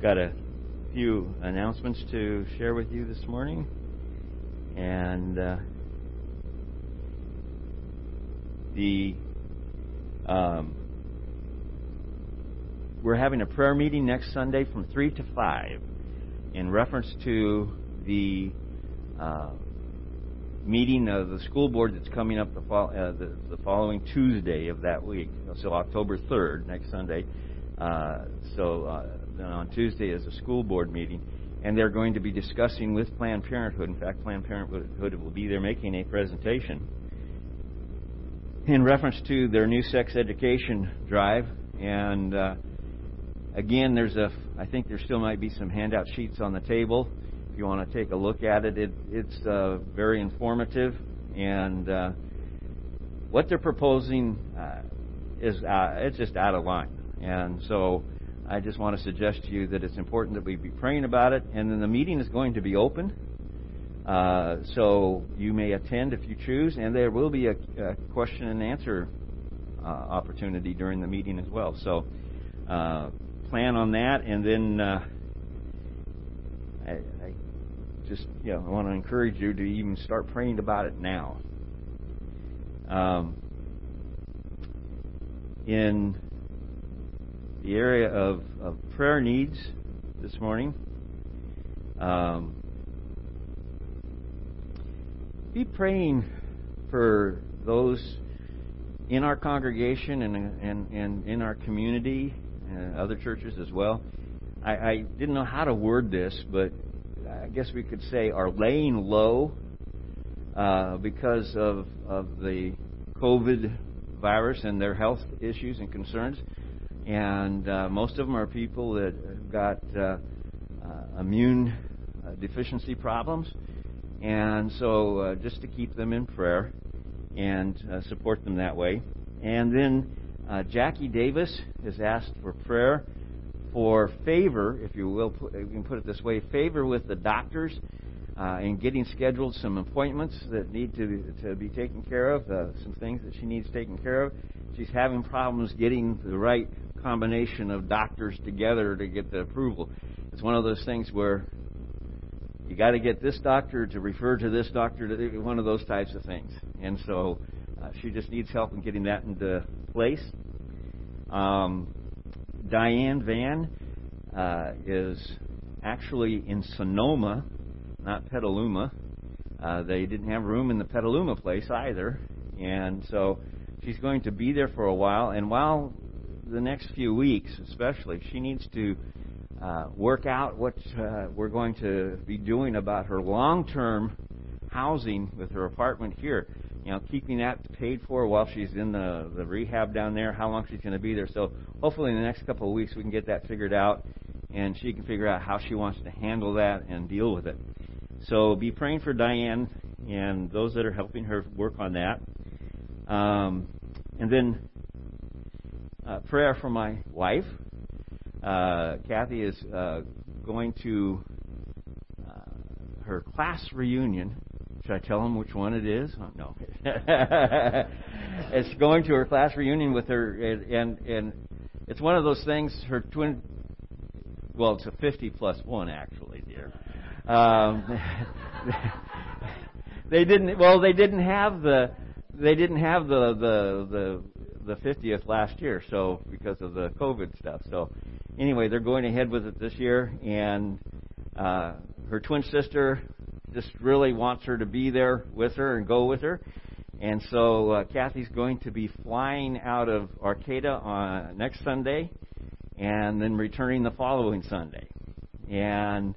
got a few announcements to share with you this morning. And uh, the um, we're having a prayer meeting next Sunday from 3 to 5 in reference to the uh, meeting of the school board that's coming up the, uh, the, the, following Tuesday of that week, so October 3rd, next Sunday. Uh, so uh, on Tuesday is a school board meeting, and they're going to be discussing with Planned Parenthood. In fact, Planned Parenthood will be there making a presentation in reference to their new sex education drive. And uh, again, there's a, I think there still might be some handout sheets on the table if you want to take a look at it. it it's uh, very informative, and uh, what they're proposing uh, is uh, it's just out of line. And so I just want to suggest to you that it's important that we be praying about it. And then the meeting is going to be open. Uh, so you may attend if you choose, and there will be a, a question and answer uh, opportunity during the meeting as well. So uh, plan on that, and then uh, I, I, just you know I want to encourage you to even start praying about it now. Um, in the area of, of prayer needs this morning. Um, be praying for those in our congregation and, and, and in our community, and other churches as well. I, I didn't know how to word this, but I guess we could say are laying low uh, because of, of the COVID virus and their health issues and concerns and uh, most of them are people that have got uh, uh, immune uh, deficiency problems. And so, uh, just to keep them in prayer and uh, support them that way. And then Jackie Davis has asked for prayer for favor, if you will, you can put it this way, favor with the doctors and getting scheduled some appointments that need to to be taken care of, some things that she needs taken care of. She's having problems getting the right combination of doctors together to get the approval. It's one of those things where you got to get this doctor to refer to this doctor to one of those types of things. And so uh, she just needs help in getting that into place. Um, Diane Van uh, is actually in Sonoma, not Petaluma. Uh, they didn't have room in the Petaluma place either, and so she's going to be there for a while. And while the next few weeks, especially, she needs to uh, work out what uh, we're going to be doing about her long-term housing with her apartment here. You know, keeping that paid for while she's in the the rehab down there. How long she's going to be there. So hopefully in the next couple of weeks we can get that figured out, and she can figure out how she wants to handle that and deal with it. So be praying for Diane and those that are helping her work on that. Um, and then uh, prayer for my wife. Uh, Kathy is uh, going to uh, her class reunion. Should I tell them which one it is? Oh, no. it's going to her class reunion with her, and, and and it's one of those things. Her twin. Well, it's a 50 plus one, actually, dear. Um, they didn't. Well, they didn't have the. They didn't have the the the the 50th last year, so because of the COVID stuff. So anyway, they're going ahead with it this year, and uh, her twin sister just really wants her to be there with her and go with her. And so uh, Kathy's going to be flying out of Arcata on next Sunday, and then returning the following Sunday. And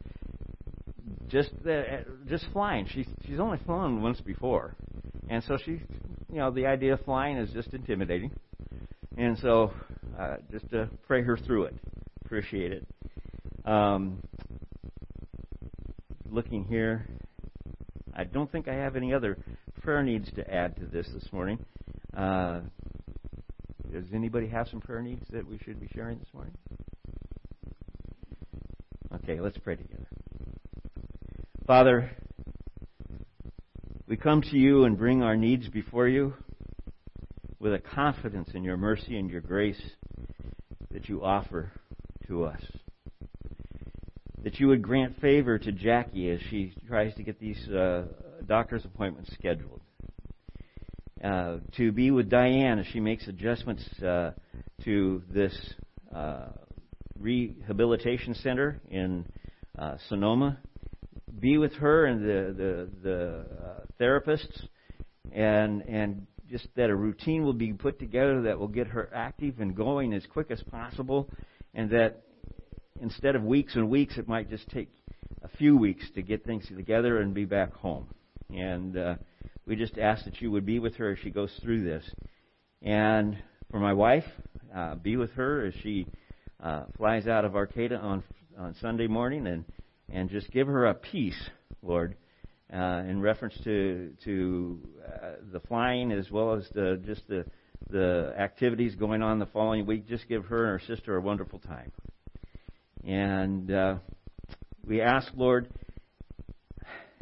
just uh, just flying. She's she's only flown once before, and so she you know, the idea of flying is just intimidating. And so, uh, just to pray her through it. Appreciate it. Um, looking here, I don't think I have any other prayer needs to add to this this morning. Uh, does anybody have some prayer needs that we should be sharing this morning? Okay, let's pray together. Father, we come to you and bring our needs before you with a confidence in your mercy and your grace that you offer to us. that you would grant favor to Jackie as she tries to get these uh, doctor's appointments scheduled. Uh, to be with Diane as she makes adjustments uh, to this uh, rehabilitation center in uh, Sonoma. Be with her and the the, the uh, therapists, and and just that a routine will be put together that will get her active and going as quick as possible, and that instead of weeks and weeks, it might just take a few weeks to get things together and be back home. And uh, we just ask that you would be with her as she goes through this. And for my wife, uh, be with her as she uh, flies out of Arcata on on Sunday morning, and and just give her a peace, Lord, uh, in reference to to uh, the flying as well as the just the the activities going on the following week. Just give her and her sister a wonderful time. And uh, we ask, Lord,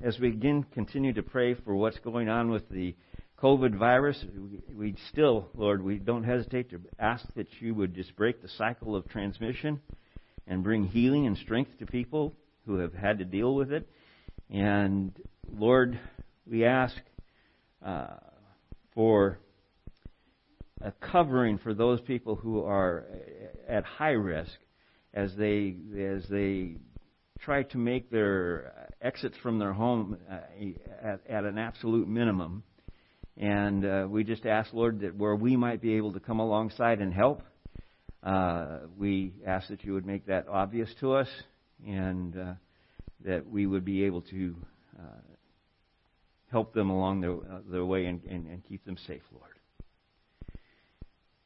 as we again continue to pray for what's going on with the COVID virus, we, we still, Lord, we don't hesitate to ask that you would just break the cycle of transmission and bring healing and strength to people who have had to deal with it. And Lord, we ask uh, for a covering for those people who are at high risk as they as they try to make their exits from their home uh, at, at an absolute minimum. And uh, we just ask, Lord, that where we might be able to come alongside and help, uh, we ask that you would make that obvious to us and uh, that we would be able to uh, help them along their, uh, their way and, and, and keep them safe, Lord.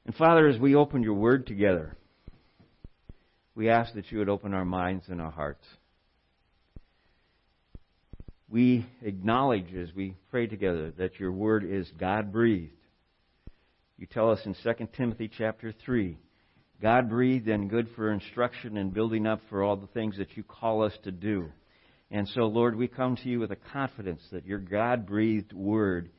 And Father, as we open your word together, we ask that you would open our minds and our hearts. We acknowledge as we pray together that your word is God breathed. You tell us in 2 Timothy chapter 3, God breathed and good for instruction and building up for all the things that you call us to do. And so, Lord, we come to you with a confidence that your God breathed word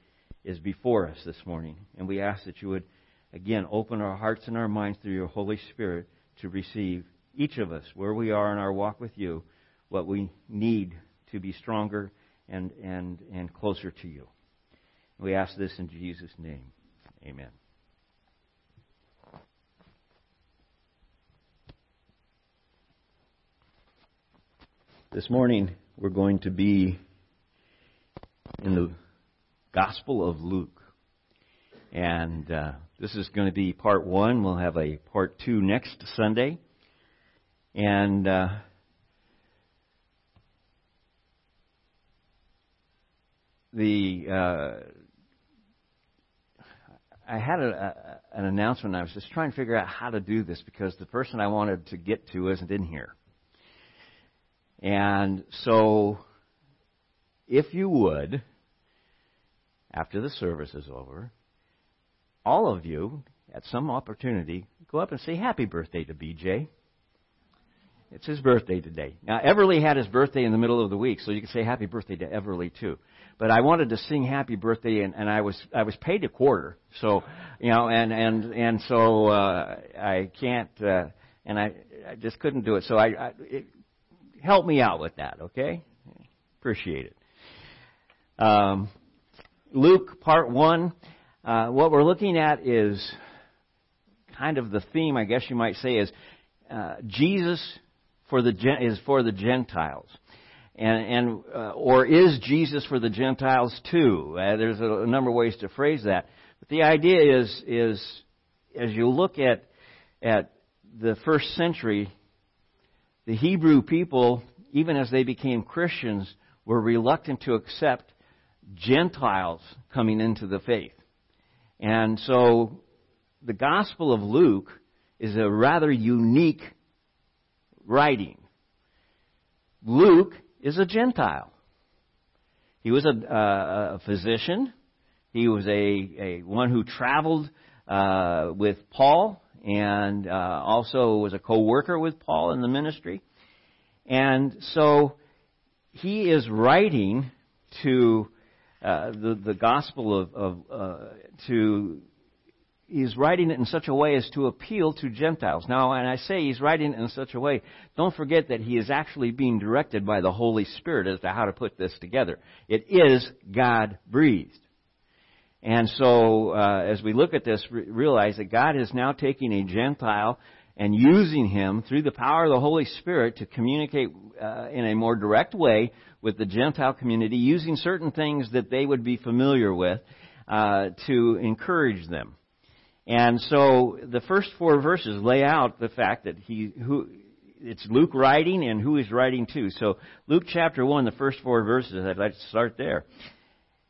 is before us this morning. And we ask that you would, again, open our hearts and our minds through your Holy Spirit to receive each of us, where we are in our walk with you, what we need to be stronger and, and, and closer to you. We ask this in Jesus' name. Amen. This morning we're going to be in the Gospel of Luke. And uh, this is going to be part one. We'll have a part two next Sunday. And uh, the uh, I had a, a, an announcement. I was just trying to figure out how to do this because the person I wanted to get to isn't in here. And so, if you would, after the service is over, all of you, at some opportunity, go up and say happy birthday to BJ. It's his birthday today. Now, Everly had his birthday in the middle of the week, so you can say happy birthday to Everly too. But I wanted to sing happy birthday, and, and I was I was paid a quarter, so you know, and and and so uh, I can't, uh, and I I just couldn't do it. So I, I it, help me out with that, okay? Appreciate it. Um, Luke part one. Uh, what we're looking at is kind of the theme, I guess you might say, is uh, Jesus for the is for the Gentiles, and and uh, or is Jesus for the Gentiles too? Uh, there's a, a, number of ways to phrase that, but the idea is is as you look at at the first century, the Hebrew people, even as they became Christians, were reluctant to accept Gentiles coming into the faith, and so the Gospel of Luke is a rather unique writing. Luke is a Gentile. He was a, a physician. He was a, a one who traveled uh, with Paul and uh, also was a co-worker with Paul in the ministry. And so he is writing to uh, the the gospel of, of uh, to he's writing it in such a way as to appeal to Gentiles. Now, and I say he's writing it in such a way, don't forget that he is actually being directed by the Holy Spirit as to how to put this together. It is God breathed. And so, uh, as we look at this, realize that God is now taking a Gentile and using him through the power of the Holy Spirit to communicate uh, in a more direct way with the Gentile community, using certain things that they would be familiar with uh, to encourage them. And so the first four verses lay out the fact that he who it's Luke writing and who he's writing to. So Luke chapter one, the first four verses, I'd like to start there.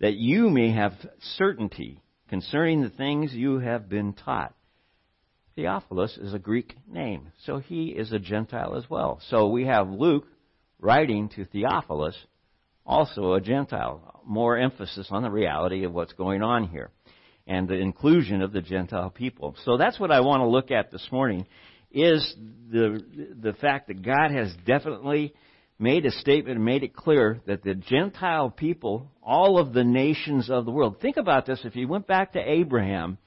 that you may have certainty concerning the things you have been taught. Theophilus is a Greek name, so he is a Gentile as well. So we have Luke writing to Theophilus, also a Gentile. More emphasis on the reality of what's going on here and the inclusion of the Gentile people. So that's what I want to look at this morning is the the fact that God has definitely made a statement and made it clear that the Gentile people, all of the nations of the world. Think about this if you went back to Abraham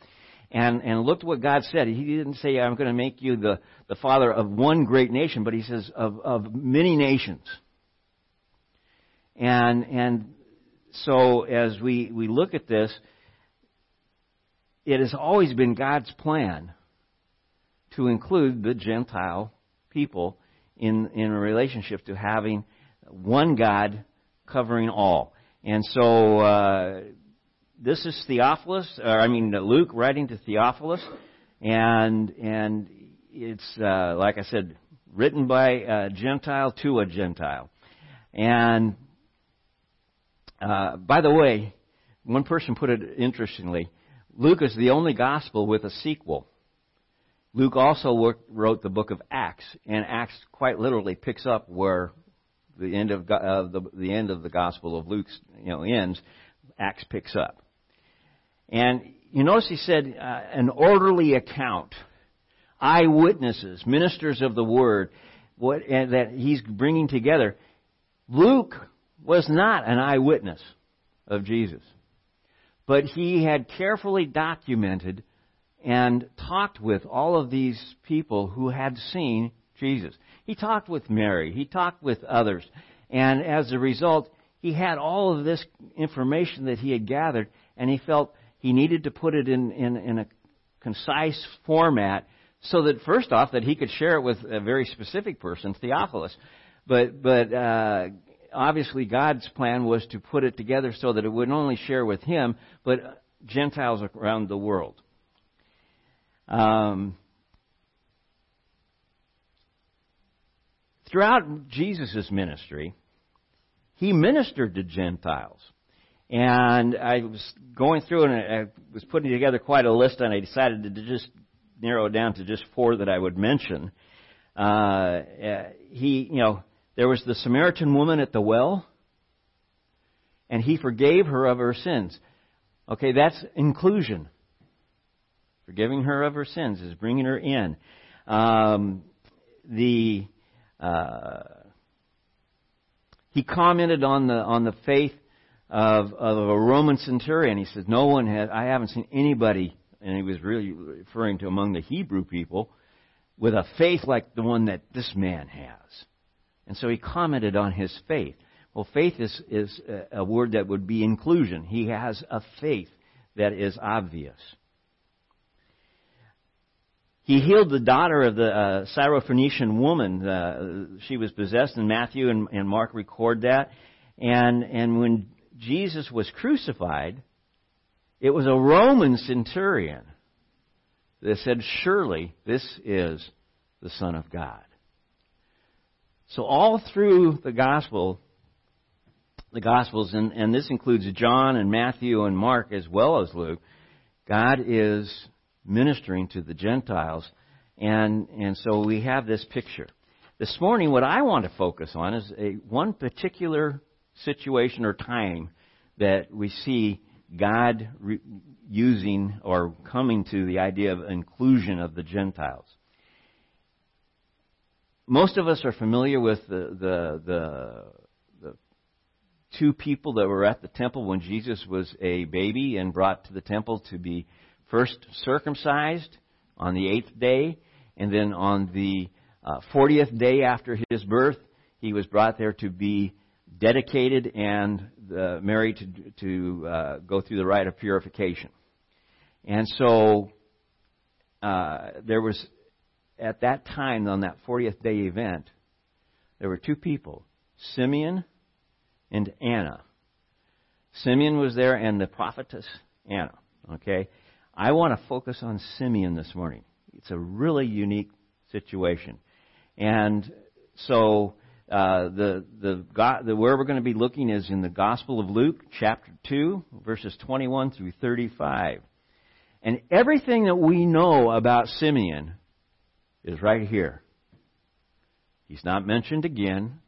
and, and looked what God said. He didn't say, I'm going to make you the, the father of one great nation, but he says of, of many nations. And and so as we, we look at this, it has always been God's plan to include the Gentile people in, in a relationship to having one God covering all. And so, uh, this is Theophilus, or I mean Luke writing to Theophilus, and and it's uh, like I said, written by a Gentile to a Gentile. And uh, by the way, one person put it interestingly. Luke is the only gospel with a sequel. Luke also wrote the book of Acts, and Acts quite literally picks up where the end of uh, the, the end of the gospel of Luke you know ends. Acts picks up, and you notice he said uh, an orderly account, eyewitnesses, ministers of the word, what and that he's bringing together. Luke was not an eyewitness of Jesus but he had carefully documented and talked with all of these people who had seen Jesus. He talked with Mary, he talked with others, and as a result, he had all of this information that he had gathered, and he felt he needed to put it in, in, in a concise format so that first off that he could share it with a very specific person, Theophilus, but but uh, obviously God's plan was to put it together so that it would not only share with him, but Gentiles around the world. Um, throughout Jesus' ministry, he ministered to Gentiles. And I was going through and I was putting together quite a list, and I decided to just narrow it down to just four that I would mention. Uh, he, you know, there was the Samaritan woman at the well, and he forgave her of her sins. Okay, that's inclusion. Forgiving her of her sins is bringing her in. Um, the uh, he commented on the on the faith of of a Roman centurion. He said, "No one has. I haven't seen anybody." And he was really referring to among the Hebrew people with a faith like the one that this man has. And so he commented on his faith. Well, faith is, is a word that would be inclusion. He has a faith that is obvious. He healed the daughter of the uh, Syrophoenician woman. Uh, she was possessed, and Matthew and, and Mark record that. And, and when Jesus was crucified, it was a Roman centurion that said, Surely this is the Son of God. So all through the gospel, the gospels, and, and this includes John and Matthew and Mark as well as Luke, God is ministering to the Gentiles. And, and so we have this picture. This morning, what I want to focus on is a, one particular situation or time that we see God re- using or coming to the idea of inclusion of the Gentiles. Most of us are familiar with the, the, the, the two people that were at the temple when Jesus was a baby and brought to the temple to be first circumcised on the eighth day, and then on the uh, 40th day after his birth, he was brought there to be dedicated and uh, married to, to uh, go through the rite of purification. And so uh, there was, at that time, on that 40th day event, there were two people, Simeon and Anna. Simeon was there and the prophetess Anna. Okay? I want to focus on Simeon this morning. It's a really unique situation. And so uh, the, the, the, where we're going to be looking is in the Gospel of Luke, chapter 2, verses 21 through 35. And everything that we know about Simeon is right here. He's not mentioned again.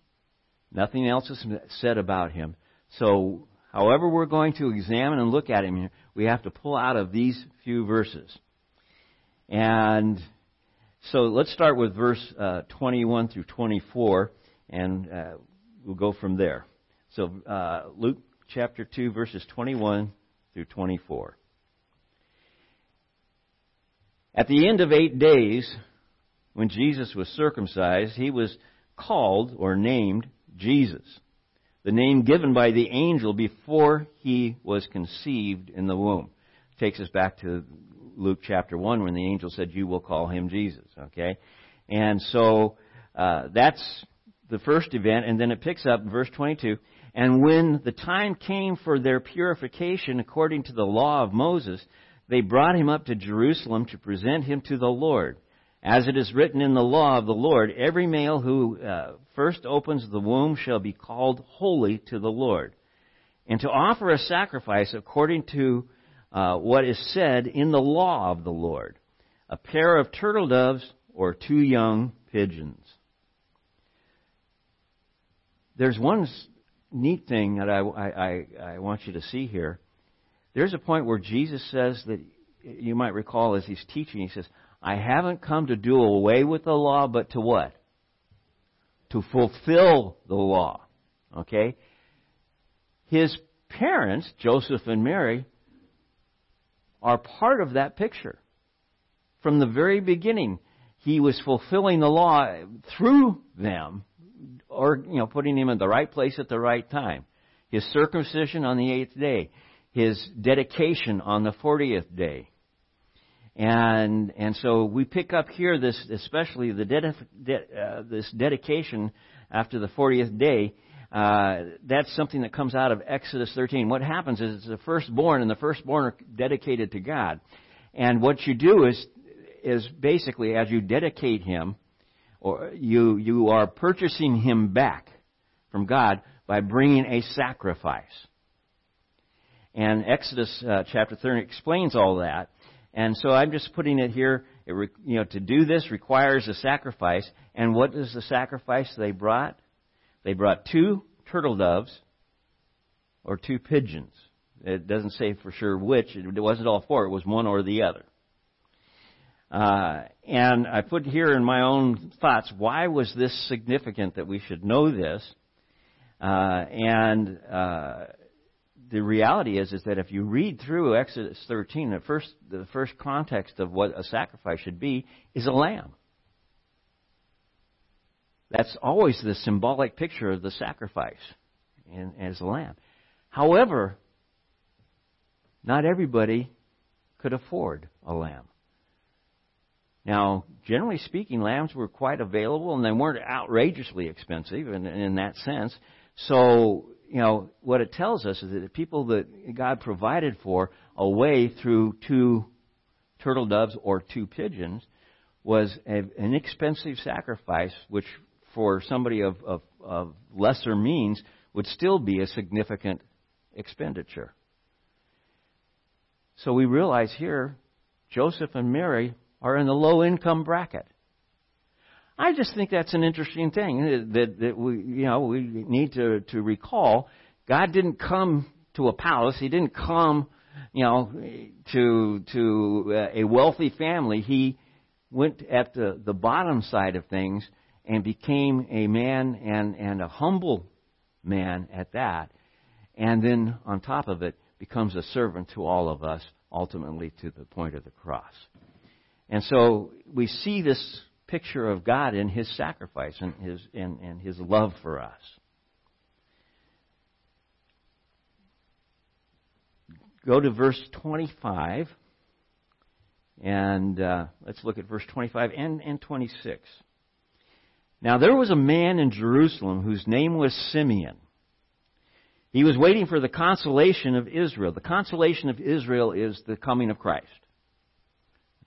Nothing else is said about him. So, however we're going to examine and look at him here, we have to pull out of these few verses. And so let's start with verse uh, 21 through 24 and uh, we'll go from there. So, uh, Luke chapter 2, verses 21 through 24. At the end of eight days, when Jesus was circumcised, he was called or named Jesus, the name given by the angel before he was conceived in the womb. Takes us back to Luke chapter 1 when the angel said, You will call him Jesus. Okay? And so uh, that's the first event, and then it picks up verse 22. And when the time came for their purification according to the law of Moses, they brought him up to Jerusalem to present him to the Lord. As it is written in the law of the Lord, every male who uh, first opens the womb shall be called holy to the Lord. And to offer a sacrifice according to uh, what is said in the law of the Lord a pair of turtle doves or two young pigeons there's one neat thing that I, I, I, want you to see here. There's a point where Jesus says that you might recall as he's teaching, he says, I haven't come to do away with the law, but to what? To fulfill the law. Okay? His parents, Joseph and Mary, are part of that picture. From the very beginning, he was fulfilling the law through them or you know putting him in the right place at the right time. His circumcision on the eighth day, his dedication on the fortieth day, and and so we pick up here this especially the de- de- uh, this dedication after the fortieth day. Uh, that's something that comes out of Exodus 13. What happens is it's the firstborn, and the firstborn are dedicated to God. And what you do is is basically as you dedicate him, or you, you are purchasing him back from God by bringing a sacrifice. And Exodus uh, chapter 30 explains all that. And so I'm just putting it here. It re, you know, to do this requires a sacrifice. And what is the sacrifice they brought? They brought two turtle doves or two pigeons. It doesn't say for sure which. It wasn't all four. It was one or the other. Uh, and I put here in my own thoughts, why was this significant that we should know this? Uh, and uh, the reality is, is that if you read through Exodus 13, the first, the first context of what a sacrifice should be is a lamb. That's always the symbolic picture of the sacrifice as a lamb. However, not everybody could afford a lamb. Now, generally speaking, lambs were quite available and they weren't outrageously expensive in, in that sense. So, you know, what it tells us is that the people that God provided for a way through two turtle doves or two pigeons was a, an inexpensive sacrifice, which for somebody of, of, of lesser means would still be a significant expenditure. So we realize here Joseph and Mary are in the low income bracket. I just think that's an interesting thing eh, that, that we, you know, we need to, to recall. God didn't come to a palace. He didn't come, you know, to, to uh, a wealthy family. He went at the, the bottom side of things and became a man and, and a humble man at that. And then on top of it, becomes a servant to all of us, ultimately to the point of the cross. And so we see this picture of God in His sacrifice and His, and, and His love for us. Go to verse 25, and uh, let's look at verse 25 and, and 26. Now there was a man in Jerusalem whose name was Simeon. He was waiting for the consolation of Israel. The consolation of Israel is the coming of Christ.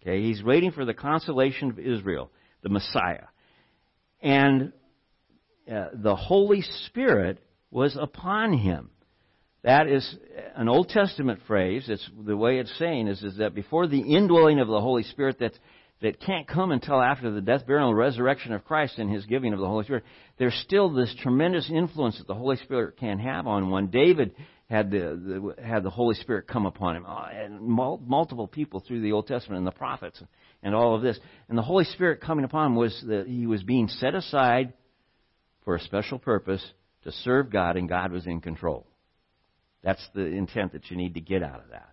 Okay, he's waiting for the consolation of Israel, the Messiah. And uh, the Holy Spirit was upon him. That is an Old Testament phrase. It's the way it's saying is, is that before the indwelling of the Holy Spirit, that that can't come until after the death, burial, and resurrection of Christ and his giving of the Holy Spirit, there's still this tremendous influence that the Holy Spirit can have on one. David had the, the had the Holy Spirit come upon him, uh, and multiple people through the Old Testament and the prophets and all of this. And the Holy Spirit coming upon him was that he was being set aside for a special purpose to serve God, and God was in control. That's the intent that you need to get out of that.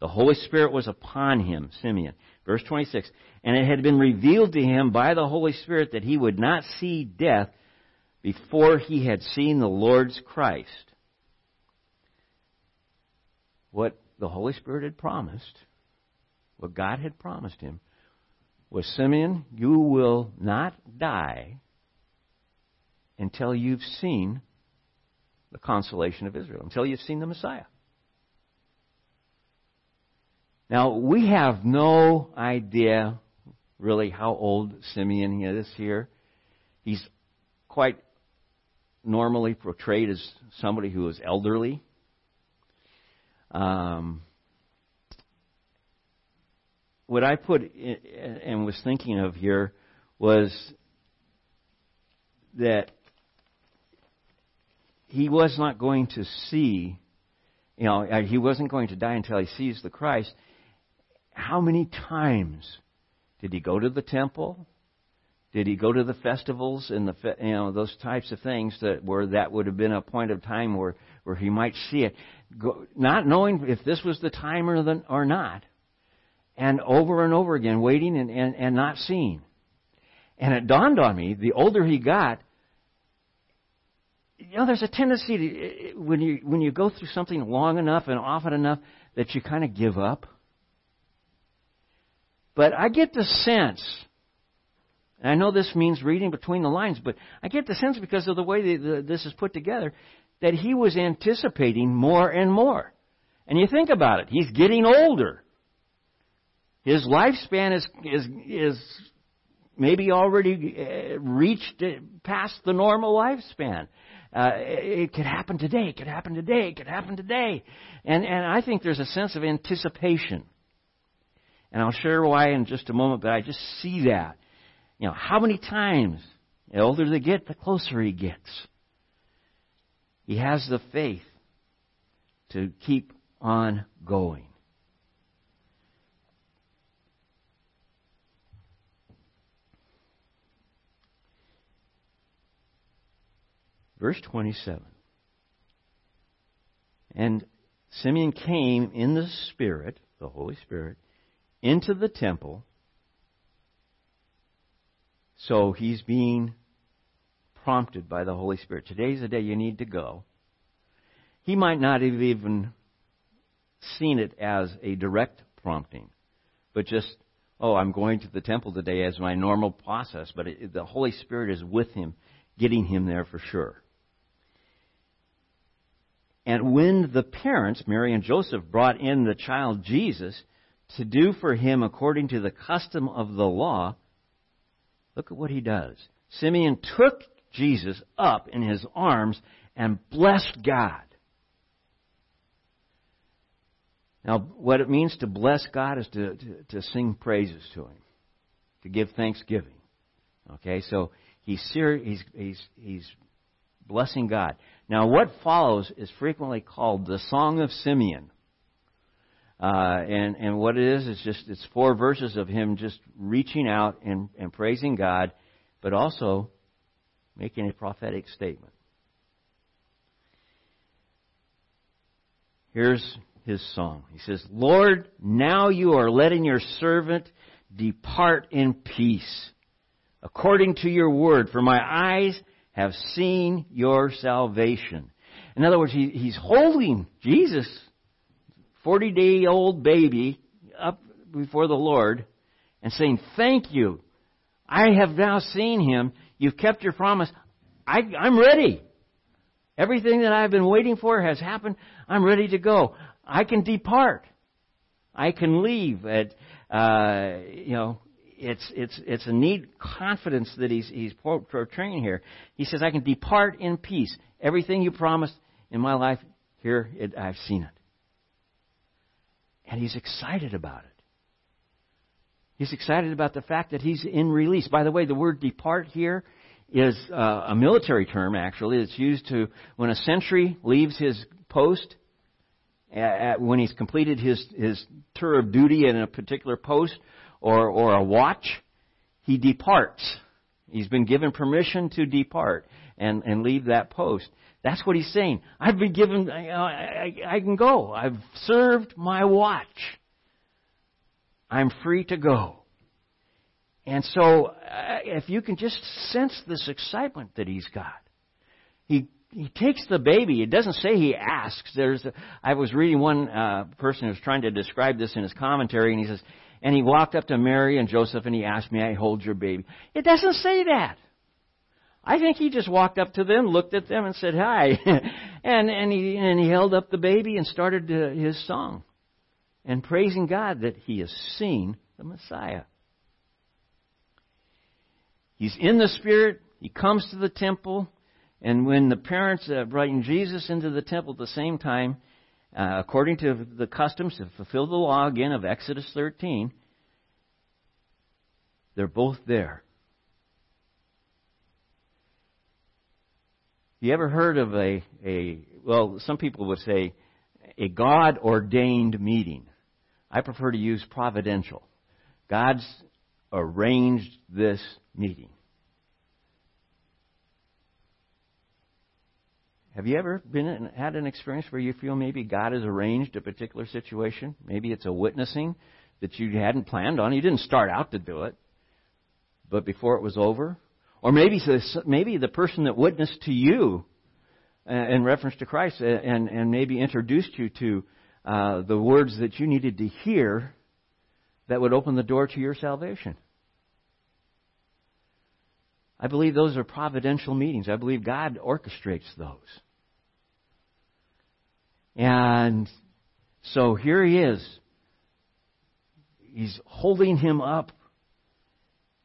The Holy Spirit was upon him, Simeon. Verse 26. And it had been revealed to him by the Holy Spirit that he would not see death before he had seen the Lord's Christ. What the Holy Spirit had promised, what God had promised him, was Simeon, you will not die until you've seen the consolation of Israel, until you've seen the Messiah. Now, we have no idea really how old Simeon is here. He's quite normally portrayed as somebody who is elderly. Um, what I put in, and was thinking of here was that he was not going to see, you know, uh, he wasn't going to die until he sees the Christ how many times did he go to the temple? Did he go to the festivals and the you know those types of things that where that would have been a point of time where where he might see it, go, not knowing if this was the time or the, or not, and over and over again waiting and, and and not seeing. And it dawned on me the older he got, you know, there's a tendency to when you when you go through something long enough and often enough that you kind of give up. But I get the sense, and I know this means reading between the lines, but I get the sense because of the way the, this is put together that he was anticipating more and more. And you think about it, he's getting older. His lifespan is is is maybe already uh, reached uh, past the normal lifespan. Uh, it could happen today. It could happen today. It could happen today. And and I think there's a sense of anticipation. And I'll share why in just a moment, but I just see that. You know, how many times the older they get, the closer he gets. He has the faith to keep on going. Verse 27. And Simeon came in the Spirit, the Holy Spirit, into the temple. So he's being prompted by the Holy Spirit. Today's the day you need to go. He might not have even seen it as a direct prompting, but just, oh, I'm going to the temple today as my normal process. But it, the Holy Spirit is with him, getting him there for sure. And when the parents, Mary and Joseph, brought in the child Jesus, to do for him according to the custom of the law, look at what he does. Simeon took Jesus up in his arms and blessed God. Now, what it means to bless God is to, to, to sing praises to Him, to give thanksgiving. Okay, so he's, he's, he's, he's blessing God. Now, what follows is frequently called the Song of Simeon. Uh, and, and what it is, is just, it's four verses of him just reaching out and, and praising God, but also making a prophetic statement. Here's his song. He says, Lord, now you are letting your servant depart in peace, according to your word, for my eyes have seen your salvation. In other words, he, he's holding Jesus, 40 day old baby, up before the Lord and saying, Thank you. I have now seen him. You've kept your promise. I, I'm ready. Everything that I've been waiting for has happened. I'm ready to go. I can depart. I can leave. At, uh, you know, it's it's it's a neat confidence that he's he's portraying here. He says, "I can depart in peace. Everything you promised in my life, here it, I've seen it." And he's excited about it. He's excited about the fact that he's in release. By the way, the word "depart" here is uh, a military term. Actually, it's used to when a sentry leaves his post. At, when he's completed his his tour of duty in a particular post, or, or a watch, he departs. He's been given permission to depart and, and leave that post. That's what he's saying. I've been given, I, I, I can go. I've served my watch. I'm free to go. And so, uh, if you can just sense this excitement that he's got, he he takes the baby. It doesn't say he asks. There's, a, I was reading one uh, person who was trying to describe this in his commentary, and he says and he walked up to Mary and Joseph and he asked, May I hold your baby? It doesn't say that. I think he just walked up to them, looked at them, and said hi, and and he and he held up the baby and started uh, his song, and praising God that he has seen the Messiah. He's in the Spirit. He comes to the temple, and when the parents uh, bring Jesus into the temple at the same time, uh, according to the customs to fulfill the law again of Exodus 13, they're both there. You ever heard of a, a well, some people would say a God ordained meeting. I prefer to use providential. God's arranged this meeting. Have you ever been in, had an experience where you feel maybe God has arranged a particular situation? Maybe it's a witnessing that you hadn't planned on. You didn't start out to do it, but before it was over, or maybe maybe the person that witnessed to you uh, in reference to Christ uh, and and maybe introduced you to uh, the words that you needed to hear that would open the door to your salvation. I believe those are providential meetings. I believe God orchestrates those. And so here he is. He's holding him up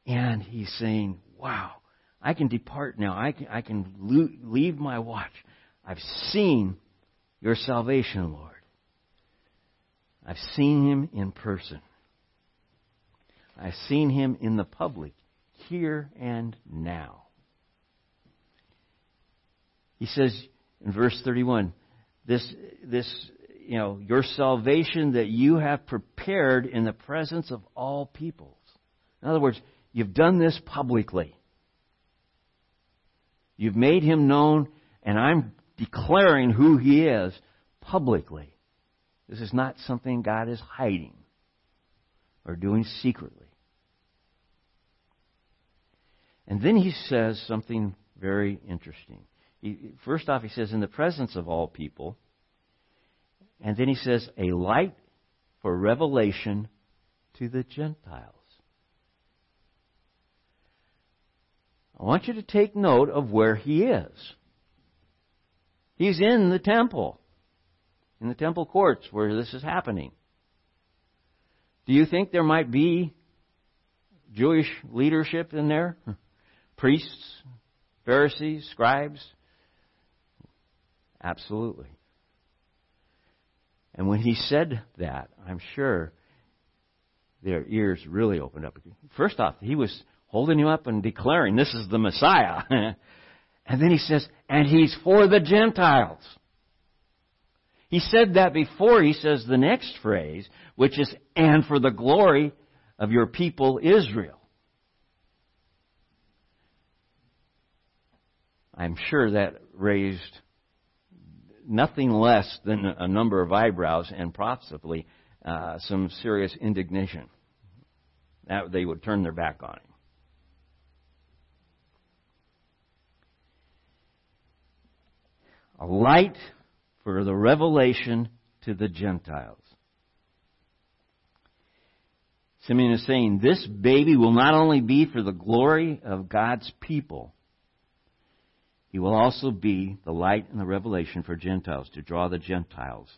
and he's saying, Wow, I can depart now. I can, I can leave my watch. I've seen your salvation, Lord. I've seen him in person. I've seen him in the public, here and now. He says in verse 31 this, this, you know, your salvation that you have prepared in the presence of all peoples. In other words, you've done this publicly. You've made him known, and I'm declaring who he is publicly. This is not something God is hiding or doing secretly. And then he says something very interesting. He, first off, he says, in the presence of all people. And then he says, a light for revelation to the Gentiles. I want you to take note of where he is. He's in the temple, in the temple courts where this is happening. Do you think there might be Jewish leadership in there? Priests, Pharisees, scribes? Absolutely. And when he said that, I'm sure their ears really opened up. First off, he was holding him up and declaring, This is the Messiah. and then he says, And he's for the Gentiles. He said that before he says the next phrase, which is, And for the glory of your people Israel. I'm sure that raised nothing less than a number of eyebrows and possibly uh, some serious indignation. That they would turn their back on him. A light for the revelation to the Gentiles. Simeon is saying this baby will not only be for the glory of God's people, he will also be the light and the revelation for Gentiles to draw the Gentiles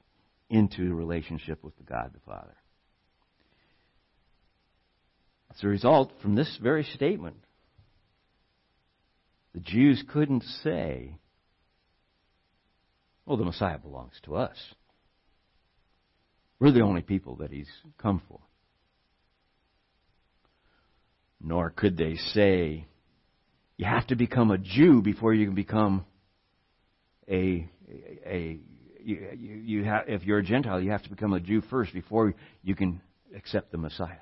into relationship with the God the Father. As a result, from this very statement, the Jews couldn't say, well, the Messiah belongs to us. We're the only people that he's come for. Nor could they say, you have to become a Jew before you can become a a you, you, you have, if you're a Gentile, you have to become a Jew first before you can accept the Messiah.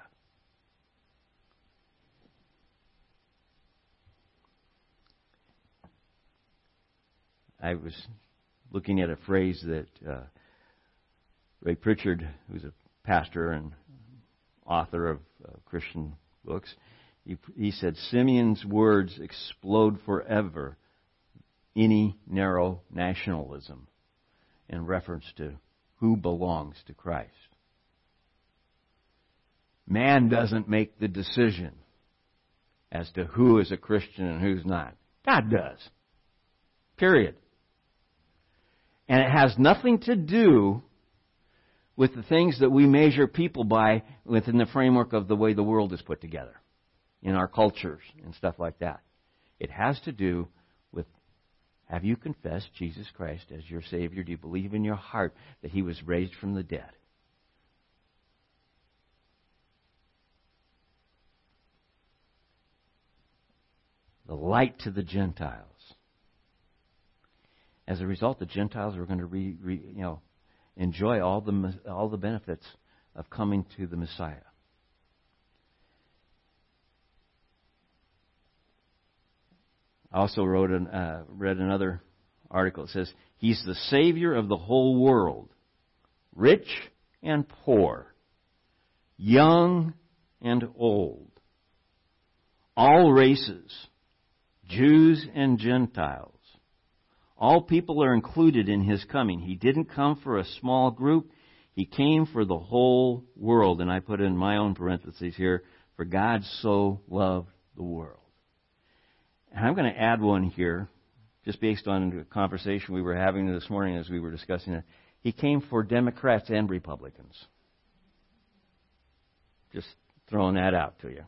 I was looking at a phrase that uh, Ray Pritchard, who's a pastor and author of uh, Christian books, he, he said, Simeon's words explode forever any narrow nationalism in reference to who belongs to Christ. Man doesn't make the decision as to who is a Christian and who's not. God does. Period. And it has nothing to do with the things that we measure people by within the framework of the way the world is put together in our cultures and stuff like that. It has to do with have you confessed Jesus Christ as your Savior? Do you believe in your heart that He was raised from the dead? The light to the Gentiles. As a result, the Gentiles are going to re, re, you know, enjoy all the, all the benefits of coming to the Messiah. I also wrote an, uh, read another article. It says, He's the Savior of the whole world, rich and poor, young and old, all races, Jews and Gentiles. All people are included in His coming. He didn't come for a small group. He came for the whole world. And I put in my own parentheses here, for God so loved the world. And I'm going to add one here, just based on the conversation we were having this morning as we were discussing it. He came for Democrats and Republicans. Just throwing that out to you.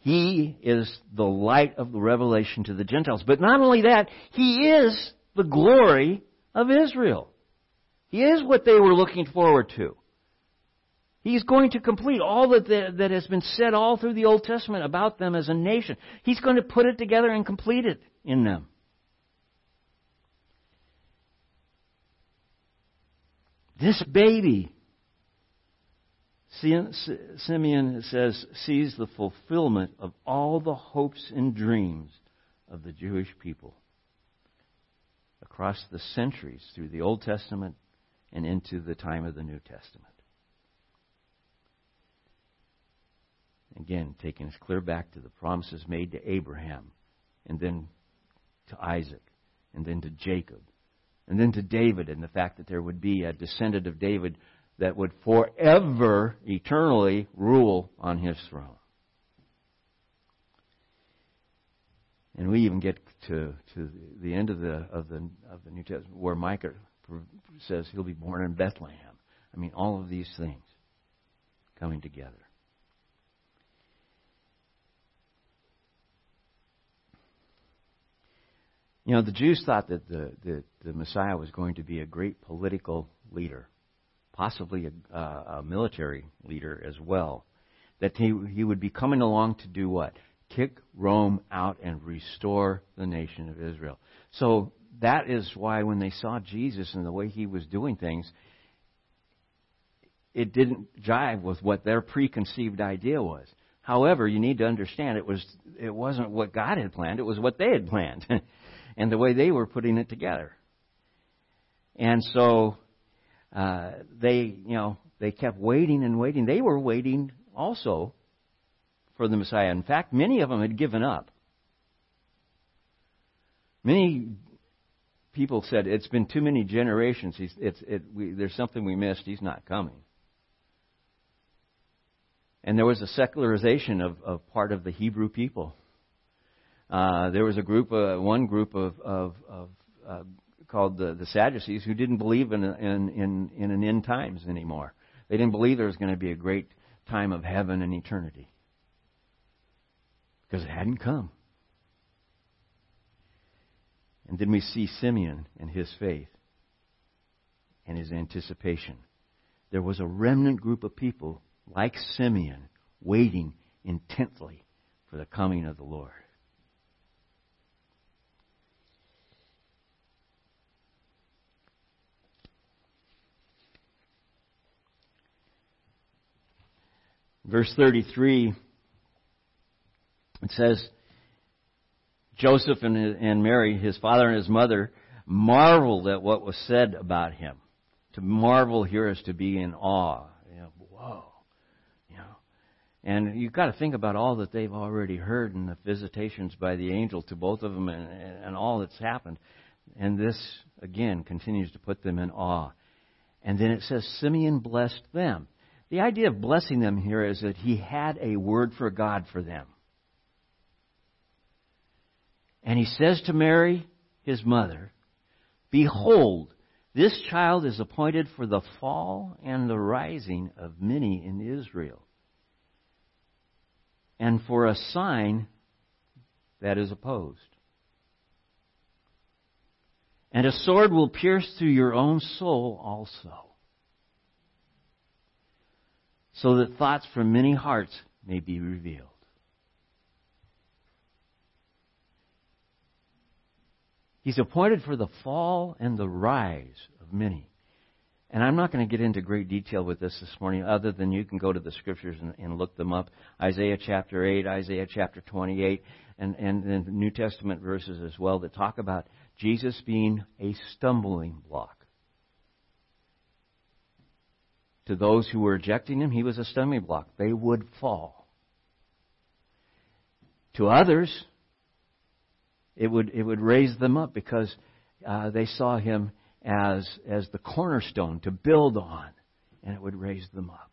He is the light of the revelation to the Gentiles. But not only that, He is the glory of Israel. He is what they were looking forward to. He's going to complete all that, that has been said all through the Old Testament about them as a nation. He's going to put it together and complete it in them. This baby, Simeon says, sees the fulfillment of all the hopes and dreams of the Jewish people across the centuries through the Old Testament and into the time of the New Testament. Again, taking us clear back to the promises made to Abraham, and then to Isaac, and then to Jacob, and then to David, and the fact that there would be a descendant of David that would forever, eternally rule on his throne. And we even get to, to the end of the, of, the, of the New Testament where Micah says he'll be born in Bethlehem. I mean, all of these things coming together. You know, the Jews thought that the, the, the Messiah was going to be a great political leader, possibly a, uh, a military leader as well. That he, he would be coming along to do what? Kick Rome out and restore the nation of Israel. So that is why when they saw Jesus and the way he was doing things, it didn't jive with what their preconceived idea was. However, you need to understand it was it wasn't what God had planned, it was what they had planned and the way they were putting it together. And so uh, they, you know, they kept waiting and waiting. They were waiting also for the Messiah. In fact, many of them had given up. Many people said it's been too many generations. He's, it's, it, we, there's something we missed. He's not coming. And there was a secularization of, of part of the Hebrew people. Uh, there was a group, uh, one group of, of, of uh, called the, the Sadducees who didn't believe in, in, in, in an end times anymore. They didn't believe there was going to be a great time of heaven and eternity because it hadn't come. And then we see Simeon and his faith and his anticipation. There was a remnant group of people like Simeon waiting intently for the coming of the Lord. Verse 33, it says, Joseph and, and Mary, his father and his mother, marveled at what was said about him. To marvel here is to be in awe. You know, whoa. You know. And you've got to think about all that they've already heard and the visitations by the angel to both of them and, and all that's happened. And this, again, continues to put them in awe. And then it says, Simeon blessed them. The idea of blessing them here is that he had a word for God for them. And he says to Mary, his mother, Behold, this child is appointed for the fall and the rising of many in Israel, and for a sign that is opposed. And a sword will pierce through your own soul also so that thoughts from many hearts may be revealed. He's appointed for the fall and the rise of many. And I'm not going to get into great detail with this this morning, other than you can go to the scriptures and, and look them up. Isaiah chapter 8, Isaiah chapter 28, and, and, and New Testament verses as well that talk about Jesus being a stumbling block to those who were rejecting him, he was a stumbling block. They would fall. To others, it would, it would raise them up because uh, they saw him as, as the cornerstone to build on, and it would raise them up.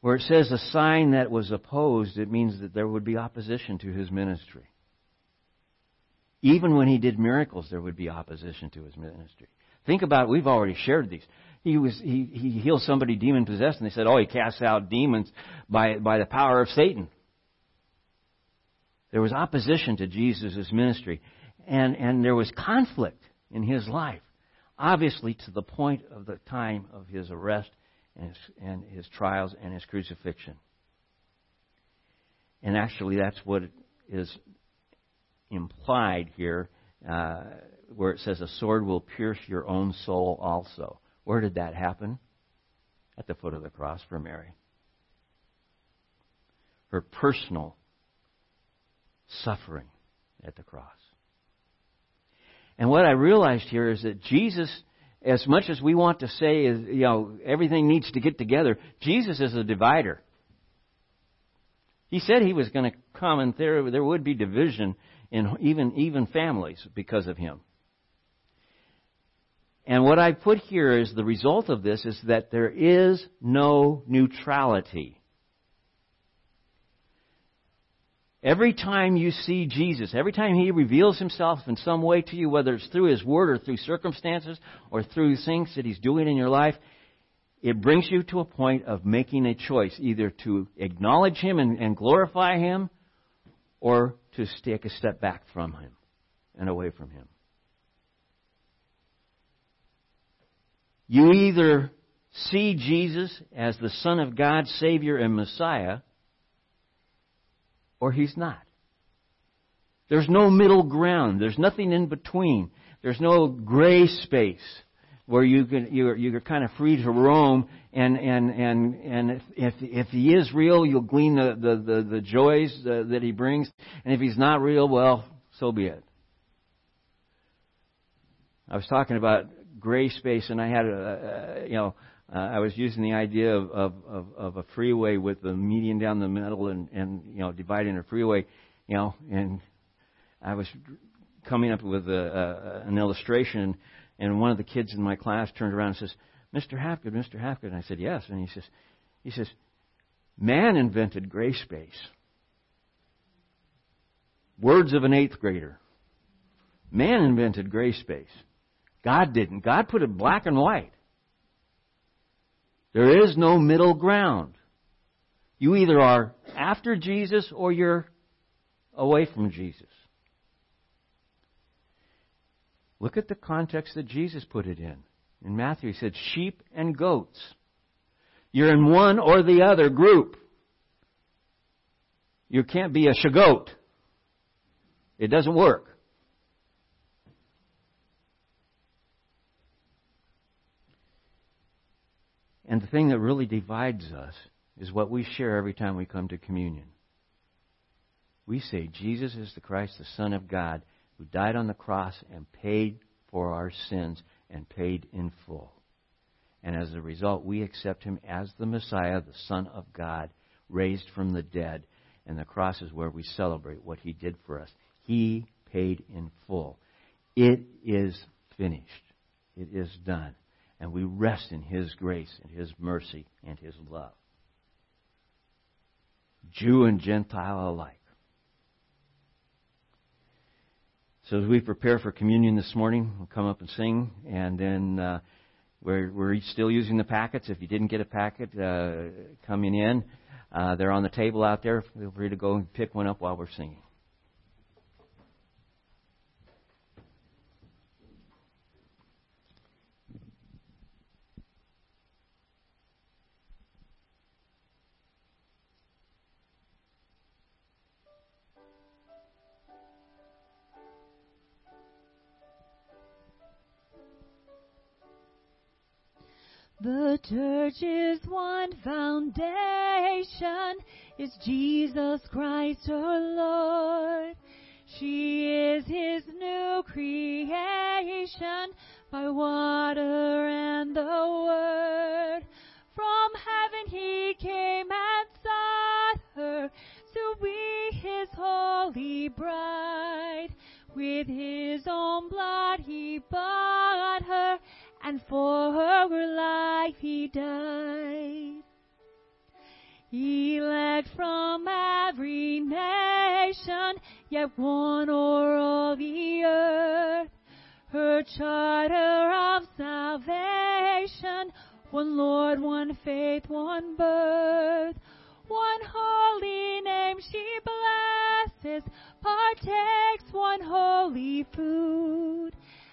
Where it says a sign that was opposed, it means that there would be opposition to his ministry. Even when he did miracles, there would be opposition to his ministry. Think about it. We've already shared these. He was he, he healed somebody demon possessed, and they said, "Oh, he casts out demons by by the power of Satan." There was opposition to Jesus' ministry, and and there was conflict in his life, obviously to the point of the time of his arrest and his, and his trials and his crucifixion. And actually, that's what is implied here. Uh, where it says, A sword will pierce your own soul also. Where did that happen? At the foot of the cross for Mary. Her personal suffering at the cross. And what I realized here is that Jesus, as much as we want to say, is, you know, everything needs to get together, Jesus is a divider. He said he was going to come and there, there would be division in even, even families because of him. And what I put here is the result of this is that there is no neutrality. Every time you see Jesus, every time He reveals Himself in some way to you, whether it's through His Word or through circumstances or through things that He's doing in your life, it brings you to a point of making a choice, either to acknowledge Him and, and glorify Him, or to take a step back from Him and away from Him. You either see Jesus as the Son of God, Savior, and Messiah, or He's not. There's no middle ground. There's nothing in between. There's no gray space where you can you're you're kind of free to roam and and and and if if, if he is real you'll glean the the the, the joys uh, that he brings and if he's not real well so be it i was talking about gray space and i had a, a you know uh, i was using the idea of, of of of a freeway with the median down the middle and and you know dividing a freeway you know and i was coming up with a, a, an illustration and one of the kids in my class turned around and says, Mr. Hapgood, Mr. Hapgood. And I said, yes. And he says, he says, man invented gray space. Words of an eighth grader. Man invented gray space. God didn't. God put it black and white. There is no middle ground. You either are after Jesus or you're away from Jesus. Look at the context that Jesus put it in. In Matthew, he said, sheep and goats. You're in one or the other group. You can't be a shagoat. It doesn't work. And the thing that really divides us is what we share every time we come to communion. We say Jesus is the Christ, the Son of God, who died on the cross and paid for our sins and paid in full. And as a result, we accept him as the Messiah, the Son of God, raised from the dead. And the cross is where we celebrate what he did for us. He paid in full. It is finished. It is done. And we rest in his grace and his mercy and his love. Jew and Gentile alike. So as we prepare for communion this morning, we'll come up and sing, and then uh, we're we're still using the packets. If you didn't get a packet uh, coming in, uh, they're on the table out there. Feel free to go and pick one up while we're singing. The church's one foundation is Jesus Christ our Lord. She is his new creation by water and the word. From heaven he came and sought her to be his holy bride. With his own blood he bought her and for her life he died. Elect from every nation, yet one o'er all the earth, her charter of salvation, one Lord, one faith, one birth, one holy name she blesses, partakes one holy food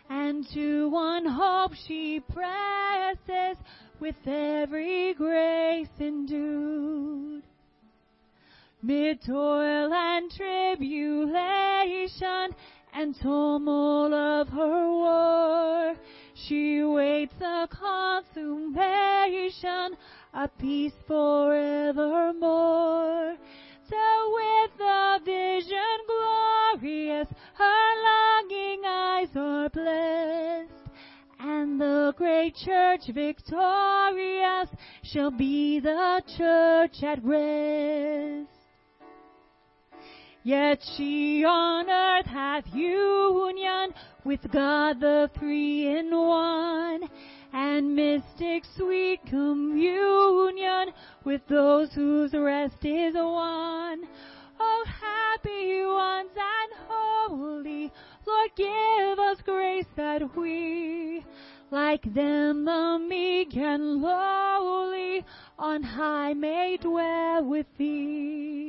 and to one hope she presses with every grace endued. Mid toil and tribulation and tumult of her war, she waits the consummation, a peace forevermore. So with the vision glorious, her longing eyes are blessed. And the great church victorious shall be the church at rest. Yet she on earth hath union with God the three in one, and mystic sweet communion with those whose rest is won. Oh, happy ones and holy, Lord, give us grace that we, like them the meek and lowly, on high may dwell with thee.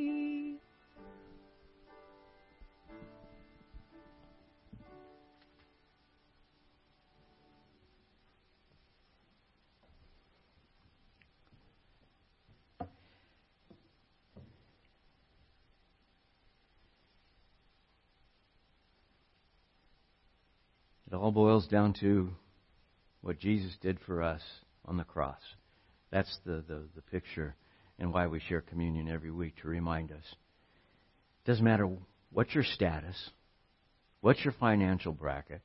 All boils down to what Jesus did for us on the cross. That's the, the, the picture and why we share communion every week to remind us. It doesn't matter what your status, what's your financial bracket,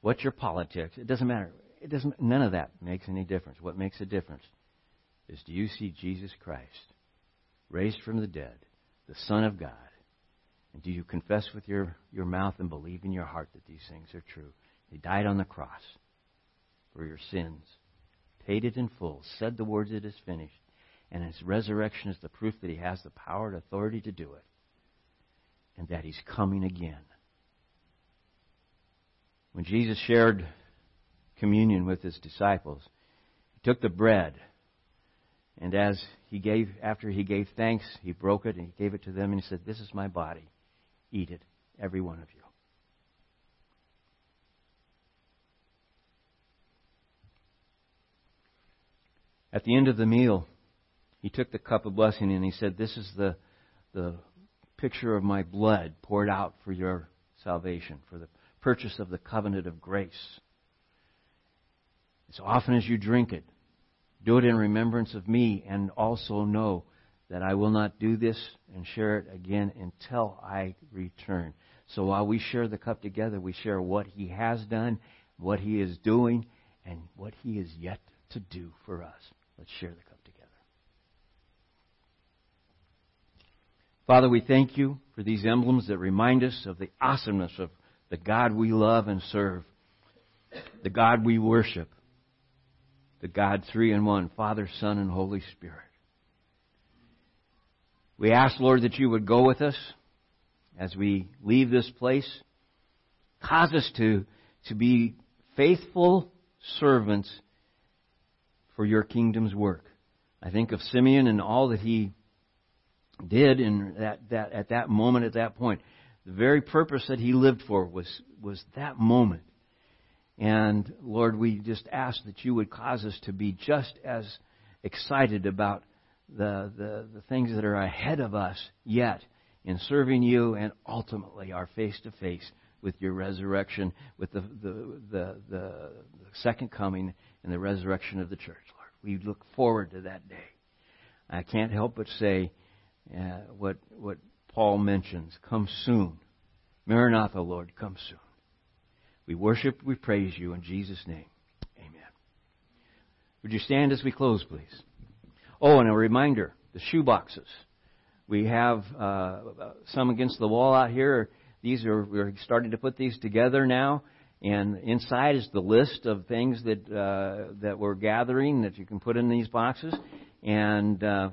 what's your politics. It doesn't matter. It doesn't. None of that makes any difference. What makes a difference is do you see Jesus Christ raised from the dead, the Son of God, and do you confess with your, your mouth and believe in your heart that these things are true? He died on the cross for your sins, paid it in full, said the words, It is finished, and his resurrection is the proof that he has the power and authority to do it, and that he's coming again. When Jesus shared communion with his disciples, he took the bread, and as he gave, after he gave thanks, he broke it and he gave it to them, and he said, This is my body Eat it, every one of you. At the end of the meal, he took the cup of blessing and he said, This is the, the picture of my blood poured out for your salvation, for the purchase of the covenant of grace. As often as you drink it, do it in remembrance of me, and also know that I will not do this and share it again until I return. So while we share the cup together, we share what He has done, what He is doing, and what He is yet to do for us. Let's share the cup together. Father, we thank you for these emblems that remind us of the awesomeness of the God we love and serve, the God we worship, the God three in one, Father, Son, and Holy Spirit. We ask, Lord, that you would go with us as we leave this place. Cause us to, to be faithful servants for your kingdom's work. I think of Simeon and all that he did in that, that at that moment, at that point. The very purpose that he lived for was, was that moment. And Lord, we just ask that you would cause us to be just as excited about the, the, the things that are ahead of us yet in serving you and ultimately are face to face with your resurrection, with the, the, the, the, second coming and the resurrection of the church, Lord. We look forward to that day. I can't help but say uh, what, what Paul mentions come soon. Maranatha, Lord, come soon. We worship, we praise you in Jesus' name. Amen. Would you stand as we close, please? Oh, and a reminder the shoe boxes. We have uh, some against the wall out here. These are we're starting to put these together now, and inside is the list of things that uh, that we're gathering that you can put in these boxes, and uh,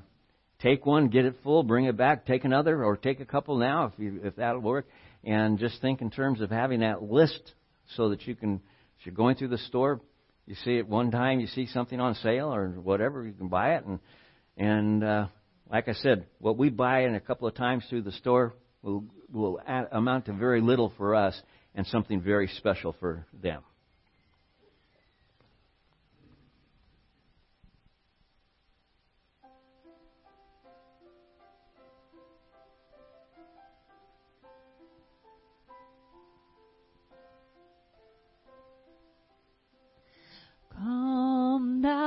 take one, get it full, bring it back, take another, or take a couple now if you, if that'll work, and just think in terms of having that list so that you can, if you're going through the store, you see it one time, you see something on sale or whatever, you can buy it and and uh, like I said, what we buy in a couple of times through the store will will add, amount to very little for us and something very special for them.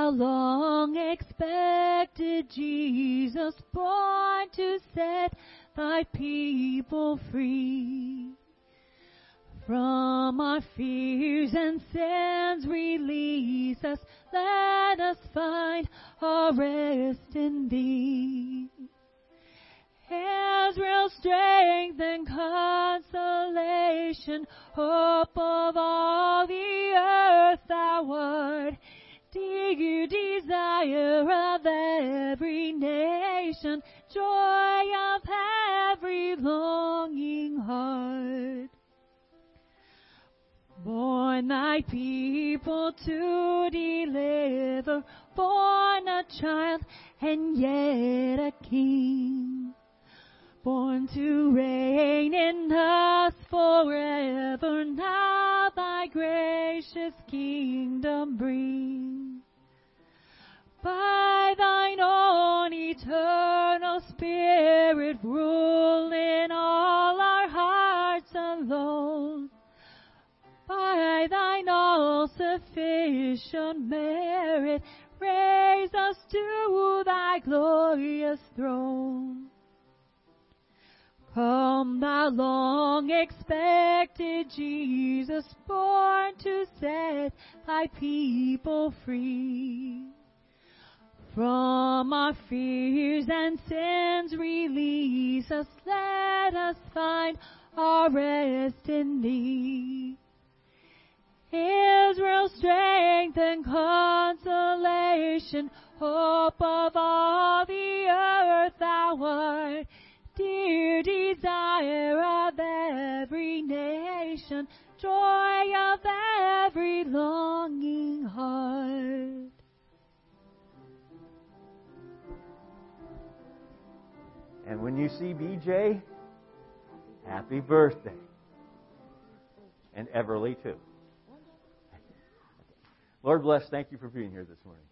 Thou long expected Jesus, born to set thy people free. From our fears and sins release us, let us find our rest in thee. Israel's strength and consolation, hope of all the earth thou art, dear desire of every nation, joy of every longing heart. Born thy people to deliver, born a child and yet a king born to reign in us forever. Now thy gracious kingdom bring. By thine own eternal spirit rule in all our hearts alone. By thine all sufficient merit, raise us to thy glorious throne. Come, thou long expected Jesus, born to set thy people free. From our fears and sins release us, let us find our rest in thee. Israel's strength and consolation, hope of all the earth thou art, dear desire of every nation, joy of every longing heart. And when you see BJ, happy birthday. And Everly, too. Lord bless. Thank you for being here this morning.